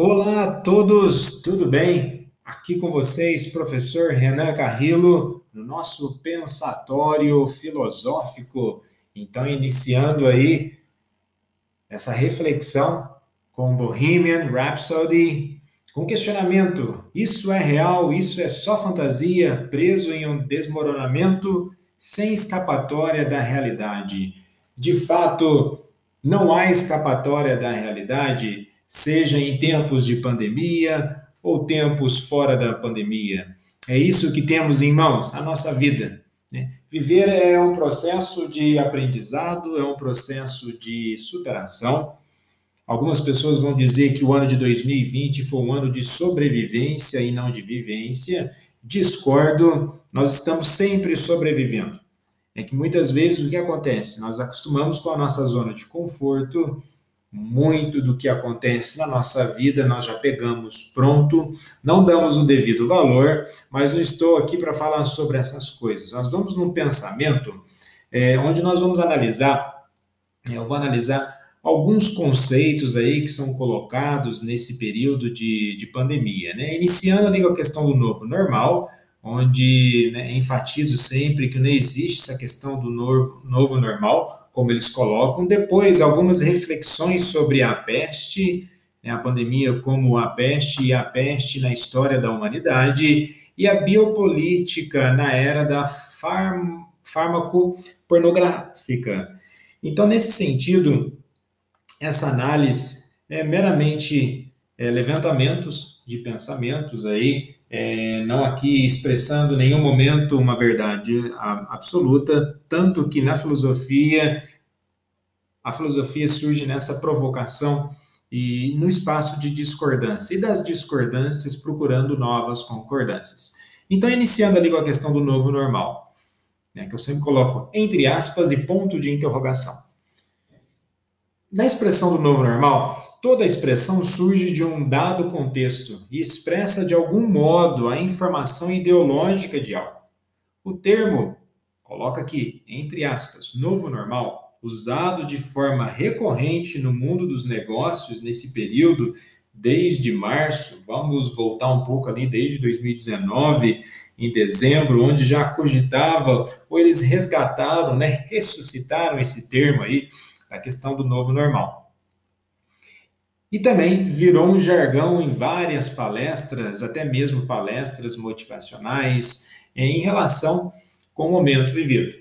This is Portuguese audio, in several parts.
Olá a todos, tudo bem? Aqui com vocês, professor Renan Carrillo, no nosso pensatório filosófico. Então, iniciando aí essa reflexão com Bohemian Rhapsody, com questionamento: isso é real? Isso é só fantasia, preso em um desmoronamento sem escapatória da realidade? De fato, não há escapatória da realidade? Seja em tempos de pandemia ou tempos fora da pandemia. É isso que temos em mãos, a nossa vida. Né? Viver é um processo de aprendizado, é um processo de superação. Algumas pessoas vão dizer que o ano de 2020 foi um ano de sobrevivência e não de vivência. Discordo, nós estamos sempre sobrevivendo. É que muitas vezes o que acontece? Nós acostumamos com a nossa zona de conforto, muito do que acontece na nossa vida nós já pegamos pronto, não damos o devido valor, mas não estou aqui para falar sobre essas coisas. Nós vamos num pensamento é, onde nós vamos analisar, eu vou analisar alguns conceitos aí que são colocados nesse período de, de pandemia, né? Iniciando ali com a questão do novo normal, onde né, enfatizo sempre que não existe essa questão do novo, novo normal, como eles colocam. Depois, algumas reflexões sobre a peste, né, a pandemia como a peste e a peste na história da humanidade, e a biopolítica na era da farm, fármaco pornográfica. Então, nesse sentido, essa análise é meramente é, levantamentos de pensamentos aí é, não aqui expressando em nenhum momento uma verdade absoluta, tanto que na filosofia, a filosofia surge nessa provocação e no espaço de discordância, e das discordâncias procurando novas concordâncias. Então, iniciando ali com a questão do novo normal, né, que eu sempre coloco entre aspas e ponto de interrogação. Na expressão do novo normal, Toda expressão surge de um dado contexto e expressa de algum modo a informação ideológica de algo. O termo, coloca aqui, entre aspas, novo normal, usado de forma recorrente no mundo dos negócios nesse período, desde março, vamos voltar um pouco ali, desde 2019, em dezembro, onde já cogitava, ou eles resgataram, né, ressuscitaram esse termo aí, a questão do novo normal. E também virou um jargão em várias palestras, até mesmo palestras motivacionais, em relação com o momento vivido.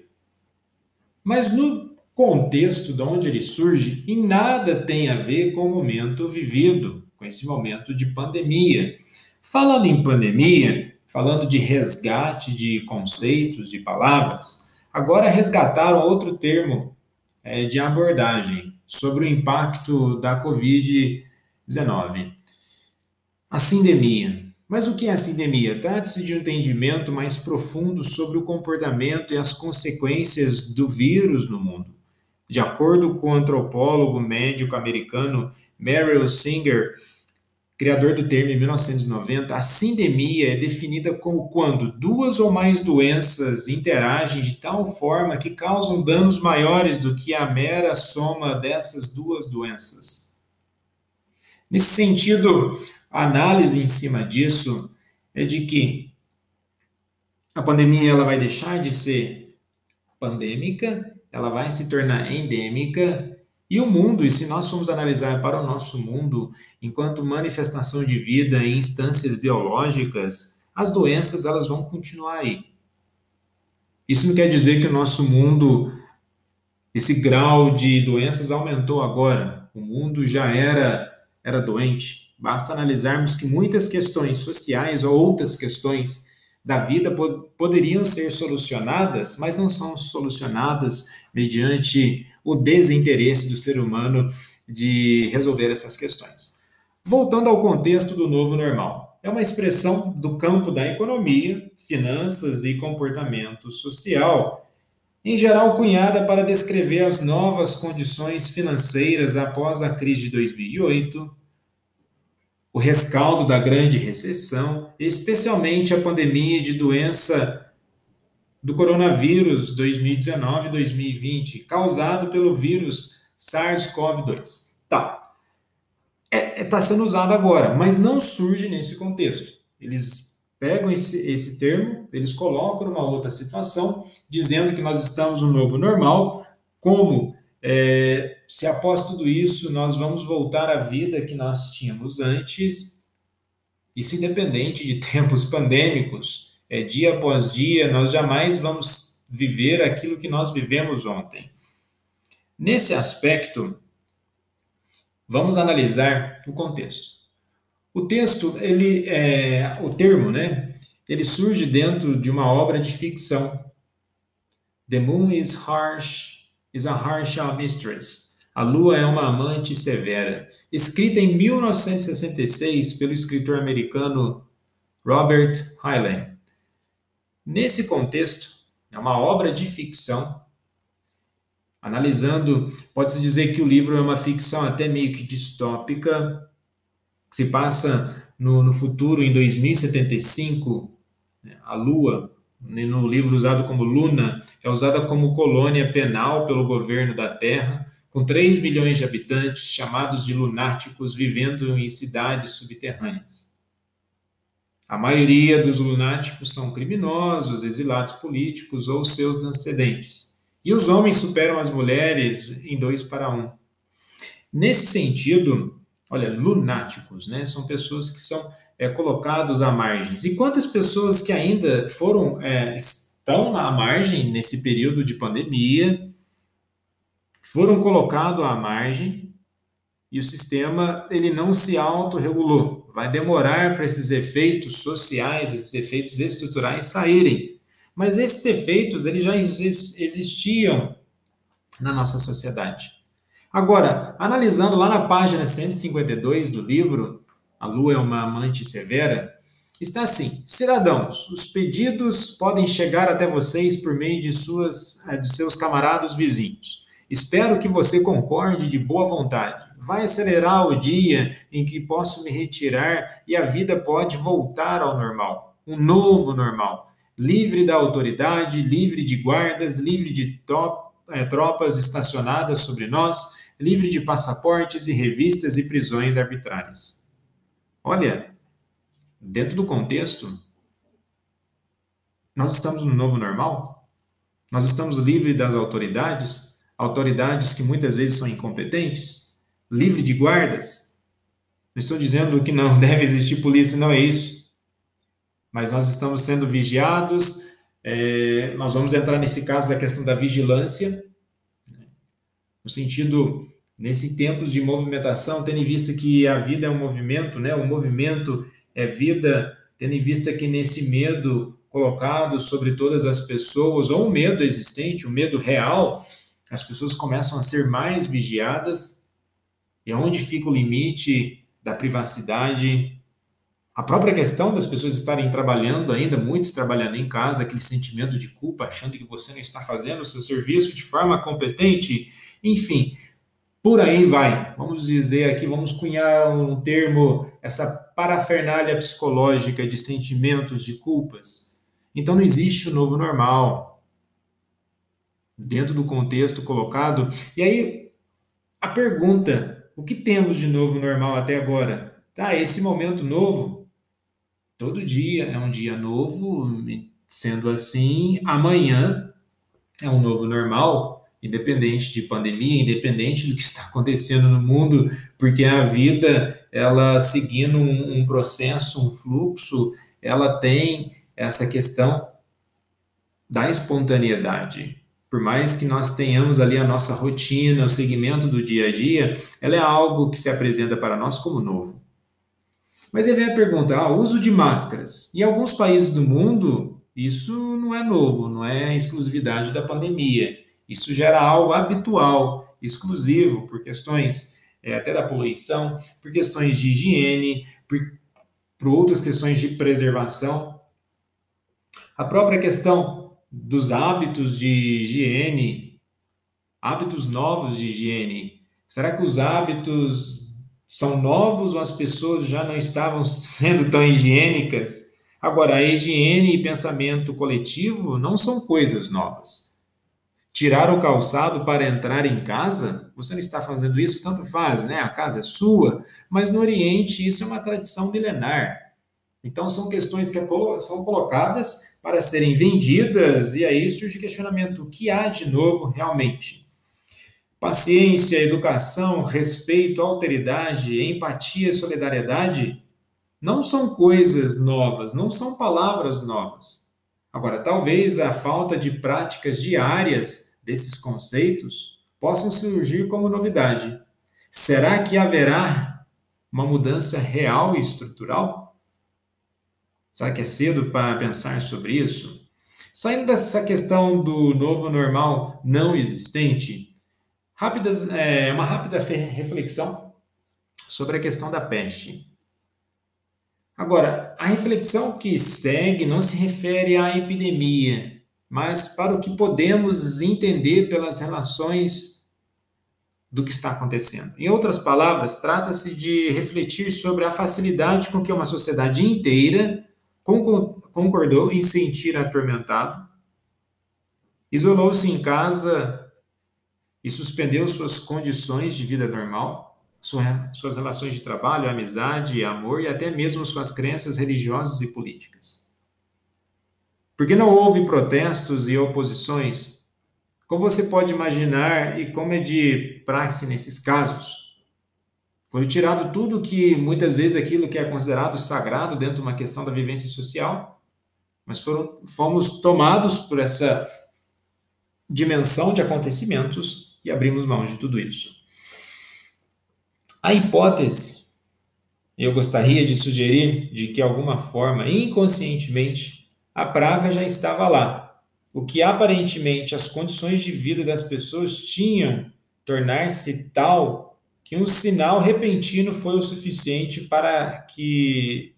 Mas no contexto de onde ele surge, em nada tem a ver com o momento vivido, com esse momento de pandemia. Falando em pandemia, falando de resgate de conceitos, de palavras, agora resgataram outro termo é, de abordagem, sobre o impacto da Covid-19. A sindemia. Mas o que é a sindemia? Trata-se de um entendimento mais profundo sobre o comportamento e as consequências do vírus no mundo. De acordo com o antropólogo médico americano Merrill Singer, criador do termo em 1990, a sindemia é definida como quando duas ou mais doenças interagem de tal forma que causam danos maiores do que a mera soma dessas duas doenças. Nesse sentido, a análise em cima disso é de que a pandemia ela vai deixar de ser pandêmica, ela vai se tornar endêmica e o mundo, e se nós formos analisar para o nosso mundo, enquanto manifestação de vida em instâncias biológicas, as doenças elas vão continuar aí. Isso não quer dizer que o nosso mundo, esse grau de doenças aumentou agora. O mundo já era era doente. Basta analisarmos que muitas questões sociais ou outras questões da vida poderiam ser solucionadas, mas não são solucionadas mediante o desinteresse do ser humano de resolver essas questões. Voltando ao contexto do novo normal, é uma expressão do campo da economia, finanças e comportamento social, em geral cunhada para descrever as novas condições financeiras após a crise de 2008, o rescaldo da grande recessão, especialmente a pandemia de doença do coronavírus 2019-2020, causado pelo vírus SARS-CoV-2. Tá. está é, tá sendo usado agora, mas não surge nesse contexto. Eles pegam esse, esse termo, eles colocam numa outra situação, dizendo que nós estamos no novo normal, como é, se após tudo isso nós vamos voltar à vida que nós tínhamos antes, isso independente de tempos pandêmicos, é, dia após dia, nós jamais vamos viver aquilo que nós vivemos ontem. Nesse aspecto, vamos analisar o contexto. O texto, ele, é, o termo, né? Ele surge dentro de uma obra de ficção. The moon is harsh, is a harsh mistress. A lua é uma amante severa. Escrita em 1966 pelo escritor americano Robert Heinlein. Nesse contexto, é uma obra de ficção. Analisando, pode-se dizer que o livro é uma ficção até meio que distópica, que se passa no, no futuro, em 2075. Né, a Lua, no livro usado como Luna, é usada como colônia penal pelo governo da Terra, com 3 milhões de habitantes, chamados de lunáticos, vivendo em cidades subterrâneas. A maioria dos lunáticos são criminosos, exilados políticos ou seus descendentes. E os homens superam as mulheres em dois para um. Nesse sentido, olha, lunáticos, né? São pessoas que são é, colocados à margem. E quantas pessoas que ainda foram é, estão na margem nesse período de pandemia foram colocados à margem e o sistema ele não se autorregulou. Vai demorar para esses efeitos sociais, esses efeitos estruturais saírem. Mas esses efeitos eles já existiam na nossa sociedade. Agora, analisando lá na página 152 do livro A Lua é uma amante severa, está assim: Cidadãos, os pedidos podem chegar até vocês por meio de, suas, eh, de seus camaradas vizinhos. Espero que você concorde de boa vontade. Vai acelerar o dia em que posso me retirar e a vida pode voltar ao normal, um novo normal, livre da autoridade, livre de guardas, livre de é, tropas estacionadas sobre nós, livre de passaportes e revistas e prisões arbitrárias. Olha, dentro do contexto, nós estamos no novo normal? Nós estamos livres das autoridades? autoridades que muitas vezes são incompetentes, livre de guardas. Não estou dizendo que não deve existir polícia, não é isso. Mas nós estamos sendo vigiados, é, nós vamos entrar nesse caso da questão da vigilância, né? no sentido, nesse tempos de movimentação, tendo em vista que a vida é um movimento, né? o movimento é vida, tendo em vista que nesse medo colocado sobre todas as pessoas, ou um medo existente, um medo real, as pessoas começam a ser mais vigiadas. E onde fica o limite da privacidade? A própria questão das pessoas estarem trabalhando ainda, muitos trabalhando em casa, aquele sentimento de culpa, achando que você não está fazendo o seu serviço de forma competente, enfim, por aí vai. Vamos dizer aqui, vamos cunhar um termo, essa parafernália psicológica de sentimentos de culpas. Então não existe o novo normal dentro do contexto colocado. E aí, a pergunta: o que temos de novo normal até agora? Tá, esse momento novo, todo dia é um dia novo, sendo assim, amanhã é um novo normal, independente de pandemia, independente do que está acontecendo no mundo, porque a vida, ela seguindo um, um processo, um fluxo, ela tem essa questão da espontaneidade por mais que nós tenhamos ali a nossa rotina, o segmento do dia a dia, ela é algo que se apresenta para nós como novo. Mas aí vem a pergunta: ah, uso de máscaras. Em alguns países do mundo, isso não é novo, não é exclusividade da pandemia. Isso gera algo habitual, exclusivo, por questões é, até da poluição, por questões de higiene, por, por outras questões de preservação. A própria questão dos hábitos de higiene, hábitos novos de higiene. Será que os hábitos são novos ou as pessoas já não estavam sendo tão higiênicas? Agora, a higiene e pensamento coletivo não são coisas novas. Tirar o calçado para entrar em casa, você não está fazendo isso, tanto faz, né? A casa é sua, mas no Oriente isso é uma tradição milenar. Então são questões que são colocadas para serem vendidas e aí surge o questionamento: o que há de novo realmente? Paciência, educação, respeito, alteridade, empatia, solidariedade não são coisas novas, não são palavras novas. Agora, talvez a falta de práticas diárias desses conceitos possam surgir como novidade. Será que haverá uma mudança real e estrutural? Será que é cedo para pensar sobre isso? Saindo dessa questão do novo normal não existente, rápidas, é, uma rápida reflexão sobre a questão da peste. Agora, a reflexão que segue não se refere à epidemia, mas para o que podemos entender pelas relações do que está acontecendo. Em outras palavras, trata-se de refletir sobre a facilidade com que uma sociedade inteira concordou em se sentir atormentado, isolou-se em casa e suspendeu suas condições de vida normal, suas relações de trabalho, amizade, amor e até mesmo suas crenças religiosas e políticas. Porque não houve protestos e oposições? Como você pode imaginar e como é de praxe nesses casos? Foi tirado tudo que muitas vezes aquilo que é considerado sagrado dentro de uma questão da vivência social, mas foram, fomos tomados por essa dimensão de acontecimentos e abrimos mão de tudo isso. A hipótese, eu gostaria de sugerir de que, alguma forma, inconscientemente, a praga já estava lá. O que aparentemente as condições de vida das pessoas tinham tornar-se tal que um sinal repentino foi o suficiente para que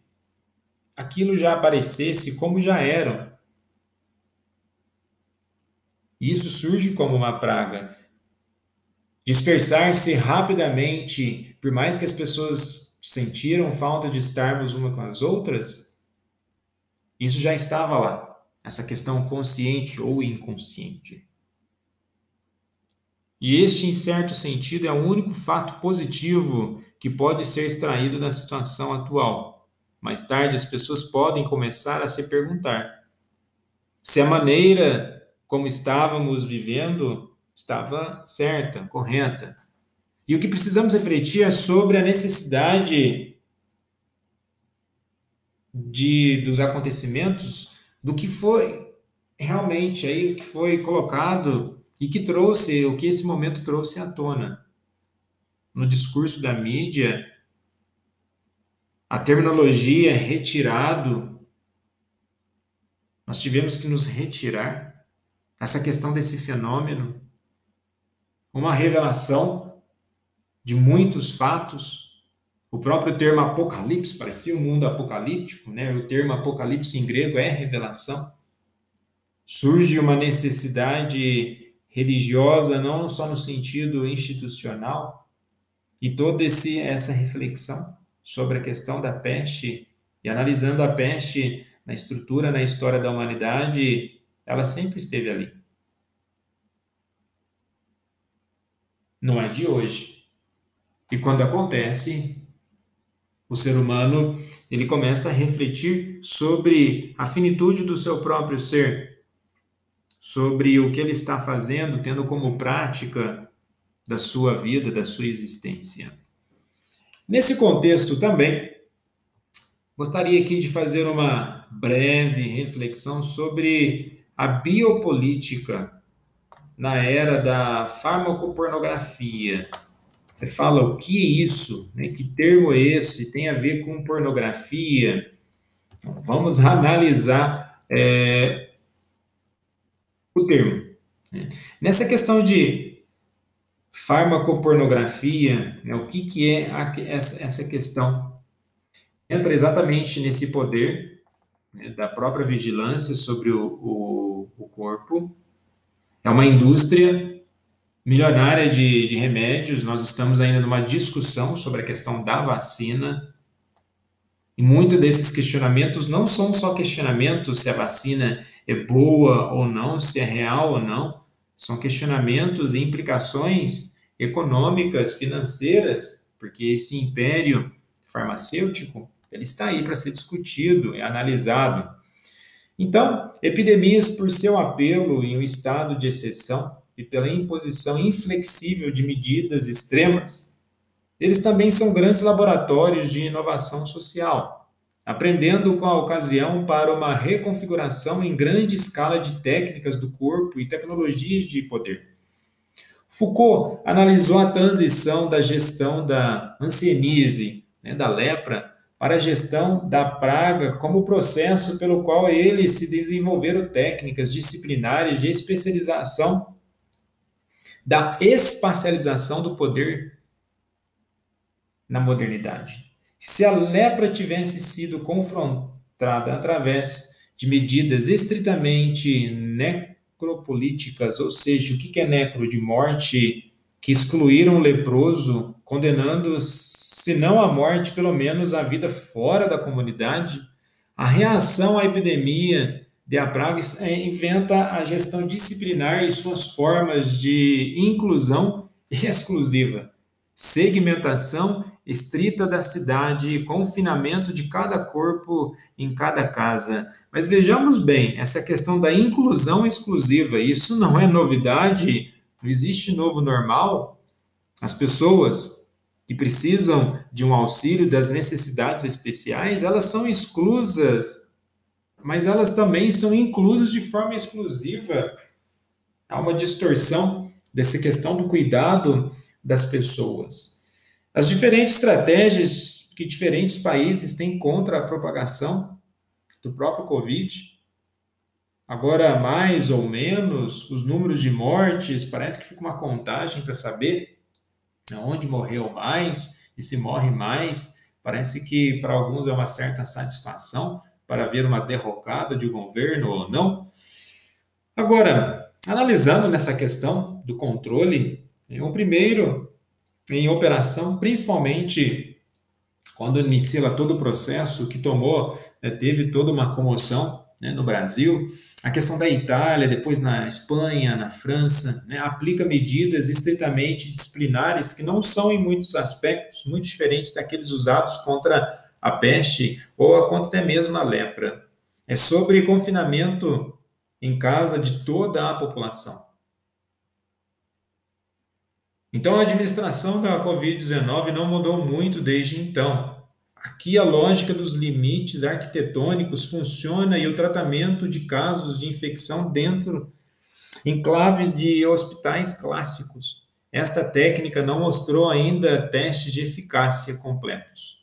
aquilo já aparecesse como já eram. Isso surge como uma praga. Dispersar-se rapidamente, por mais que as pessoas sentiram falta de estarmos uma com as outras, isso já estava lá, essa questão consciente ou inconsciente. E este, em certo sentido, é o único fato positivo que pode ser extraído da situação atual. Mais tarde, as pessoas podem começar a se perguntar se a maneira como estávamos vivendo estava certa, correta. E o que precisamos refletir é sobre a necessidade de, dos acontecimentos do que foi realmente aí o que foi colocado e que trouxe o que esse momento trouxe à tona. No discurso da mídia a terminologia retirado. Nós tivemos que nos retirar. Essa questão desse fenômeno uma revelação de muitos fatos o próprio termo apocalipse parecia um mundo apocalíptico, né? O termo apocalipse em grego é revelação. Surge uma necessidade religiosa não só no sentido institucional e toda esse essa reflexão sobre a questão da peste e analisando a peste na estrutura, na história da humanidade, ela sempre esteve ali. Não é de hoje. E quando acontece, o ser humano ele começa a refletir sobre a finitude do seu próprio ser, sobre o que ele está fazendo, tendo como prática da sua vida, da sua existência. Nesse contexto também, gostaria aqui de fazer uma breve reflexão sobre a biopolítica na era da farmacopornografia. Você fala o que é isso? Né? Que termo é esse? Tem a ver com pornografia? Vamos analisar é, o termo. Né? Nessa questão de farmacopornografia, né, o que, que é a, essa, essa questão? Entra exatamente nesse poder né, da própria vigilância sobre o, o, o corpo. É uma indústria milionária de, de remédios. Nós estamos ainda numa discussão sobre a questão da vacina. E muitos desses questionamentos não são só questionamentos se a vacina é boa ou não, se é real ou não. São questionamentos e implicações econômicas, financeiras, porque esse império farmacêutico ele está aí para ser discutido e analisado. Então, epidemias, por seu apelo em um estado de exceção e pela imposição inflexível de medidas extremas, eles também são grandes laboratórios de inovação social, aprendendo com a ocasião para uma reconfiguração em grande escala de técnicas do corpo e tecnologias de poder. Foucault analisou a transição da gestão da ancianise, né, da lepra, para a gestão da praga como processo pelo qual eles se desenvolveram técnicas disciplinares de especialização da espacialização do poder na modernidade. Se a lepra tivesse sido confrontada através de medidas estritamente necropolíticas, ou seja, o que é necro de morte, que excluíram o leproso, condenando se não a morte, pelo menos a vida fora da comunidade, a reação à epidemia de a praga inventa a gestão disciplinar e suas formas de inclusão exclusiva, segmentação estrita da cidade, confinamento de cada corpo em cada casa. Mas vejamos bem, essa questão da inclusão exclusiva, isso não é novidade, não existe novo normal. As pessoas que precisam de um auxílio das necessidades especiais, elas são exclusas, mas elas também são inclusas de forma exclusiva. Há uma distorção dessa questão do cuidado das pessoas. As diferentes estratégias que diferentes países têm contra a propagação do próprio Covid, agora mais ou menos, os números de mortes, parece que fica uma contagem para saber onde morreu mais e se morre mais, parece que para alguns é uma certa satisfação para ver uma derrocada de um governo ou não. Agora, analisando nessa questão do controle, o primeiro em operação, principalmente quando inicia todo o processo que tomou, né, teve toda uma comoção né, no Brasil, a questão da Itália, depois na Espanha, na França, né, aplica medidas estritamente disciplinares que não são, em muitos aspectos, muito diferentes daqueles usados contra a peste ou contra até mesmo a lepra. É sobre confinamento em casa de toda a população. Então, a administração da Covid-19 não mudou muito desde então. Aqui a lógica dos limites arquitetônicos funciona e o tratamento de casos de infecção dentro enclaves de hospitais clássicos. Esta técnica não mostrou ainda testes de eficácia completos.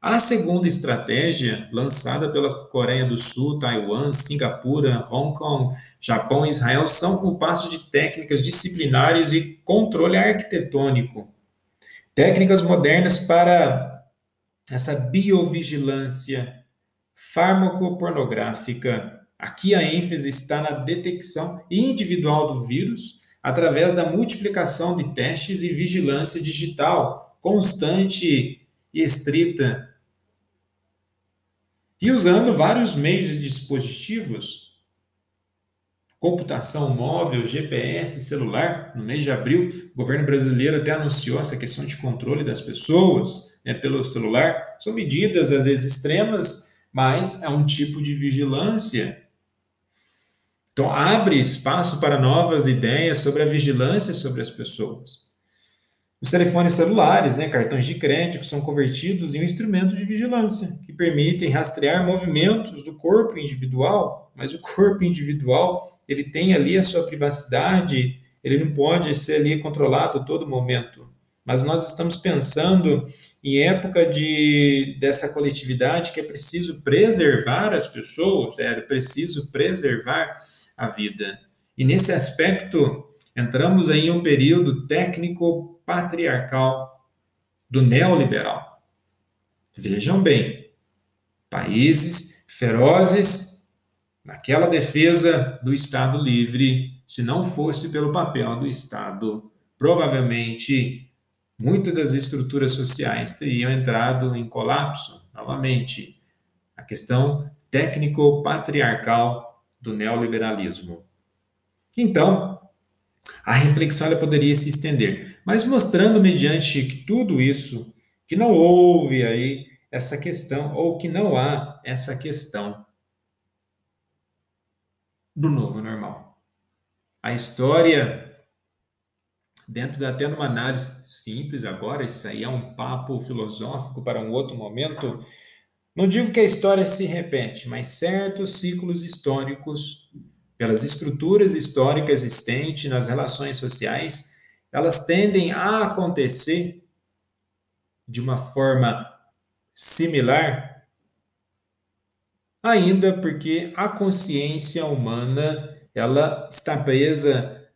A segunda estratégia, lançada pela Coreia do Sul, Taiwan, Singapura, Hong Kong, Japão e Israel, são o passo de técnicas disciplinares e controle arquitetônico. Técnicas modernas para essa biovigilância farmacopornográfica. Aqui a ênfase está na detecção individual do vírus através da multiplicação de testes e vigilância digital constante e estrita. E usando vários meios e dispositivos computação móvel, GPS, celular. No mês de abril, o governo brasileiro até anunciou essa questão de controle das pessoas né, pelo celular. São medidas, às vezes, extremas, mas é um tipo de vigilância. Então, abre espaço para novas ideias sobre a vigilância sobre as pessoas. Os telefones celulares, né, cartões de crédito, são convertidos em um instrumento de vigilância que permitem rastrear movimentos do corpo individual, mas o corpo individual ele tem ali a sua privacidade, ele não pode ser ali controlado todo momento. Mas nós estamos pensando em época de, dessa coletividade que é preciso preservar as pessoas, é preciso preservar a vida. E nesse aspecto, entramos em um período técnico-patriarcal do neoliberal. Vejam bem, países ferozes naquela defesa do Estado livre, se não fosse pelo papel do Estado, provavelmente muitas das estruturas sociais teriam entrado em colapso novamente. A questão técnico-patriarcal do neoliberalismo. Então, a reflexão poderia se estender, mas mostrando mediante tudo isso que não houve aí essa questão ou que não há essa questão do novo normal. A história dentro da tendo uma análise simples agora, isso aí é um papo filosófico para um outro momento. Não digo que a história se repete, mas certos ciclos históricos pelas estruturas históricas existentes nas relações sociais, elas tendem a acontecer de uma forma similar, ainda porque a consciência humana ela está presa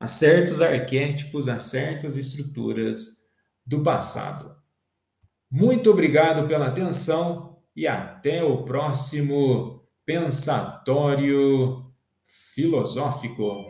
a certos arquétipos, a certas estruturas do passado. Muito obrigado pela atenção e até o próximo pensatório filosófico.